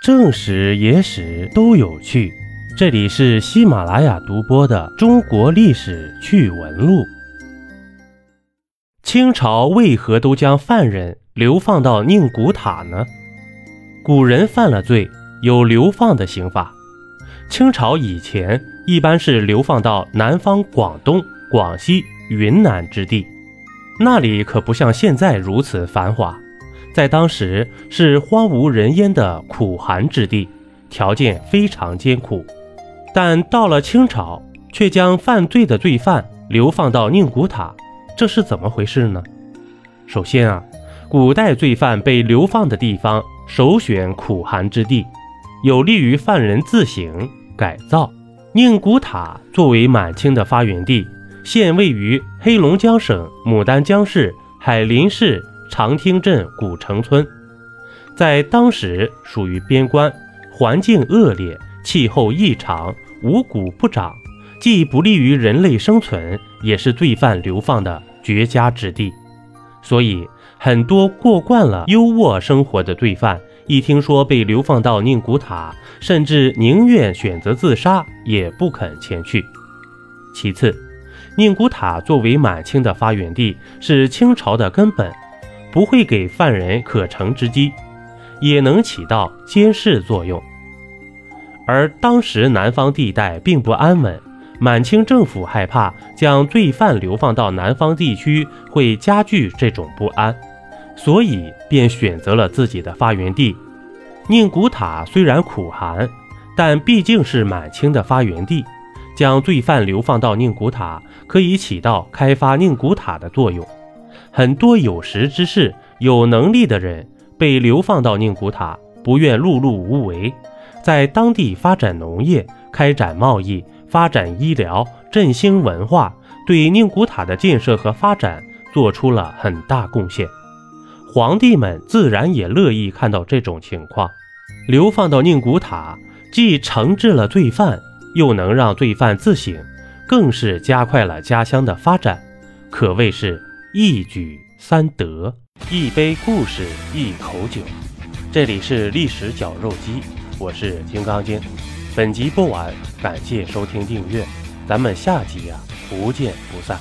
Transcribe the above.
正史、野史都有趣。这里是喜马拉雅独播的《中国历史趣闻录》。清朝为何都将犯人流放到宁古塔呢？古人犯了罪，有流放的刑法。清朝以前一般是流放到南方广东、广西、云南之地，那里可不像现在如此繁华。在当时是荒无人烟的苦寒之地，条件非常艰苦。但到了清朝，却将犯罪的罪犯流放到宁古塔，这是怎么回事呢？首先啊，古代罪犯被流放的地方首选苦寒之地，有利于犯人自省改造。宁古塔作为满清的发源地，现位于黑龙江省牡丹江市海林市。长汀镇古城村，在当时属于边关，环境恶劣，气候异常，五谷不长，既不利于人类生存，也是罪犯流放的绝佳之地。所以，很多过惯了优渥生活的罪犯，一听说被流放到宁古塔，甚至宁愿选择自杀，也不肯前去。其次，宁古塔作为满清的发源地，是清朝的根本。不会给犯人可乘之机，也能起到监视作用。而当时南方地带并不安稳，满清政府害怕将罪犯流放到南方地区会加剧这种不安，所以便选择了自己的发源地宁古塔。虽然苦寒，但毕竟是满清的发源地，将罪犯流放到宁古塔，可以起到开发宁古塔的作用。很多有识之士、有能力的人被流放到宁古塔，不愿碌碌无为，在当地发展农业、开展贸易、发展医疗、振兴文化，对宁古塔的建设和发展做出了很大贡献。皇帝们自然也乐意看到这种情况。流放到宁古塔，既惩治了罪犯，又能让罪犯自省，更是加快了家乡的发展，可谓是。一举三得，一杯故事，一口酒。这里是历史绞肉机，我是金刚经。本集播完，感谢收听订阅，咱们下集呀，不见不散。